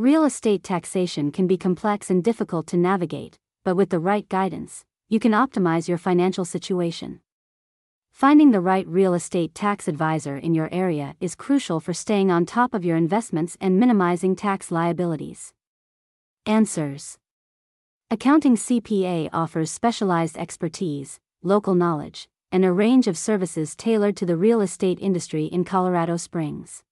Real estate taxation can be complex and difficult to navigate, but with the right guidance, you can optimize your financial situation. Finding the right real estate tax advisor in your area is crucial for staying on top of your investments and minimizing tax liabilities. Answers Accounting CPA offers specialized expertise, local knowledge, and a range of services tailored to the real estate industry in Colorado Springs.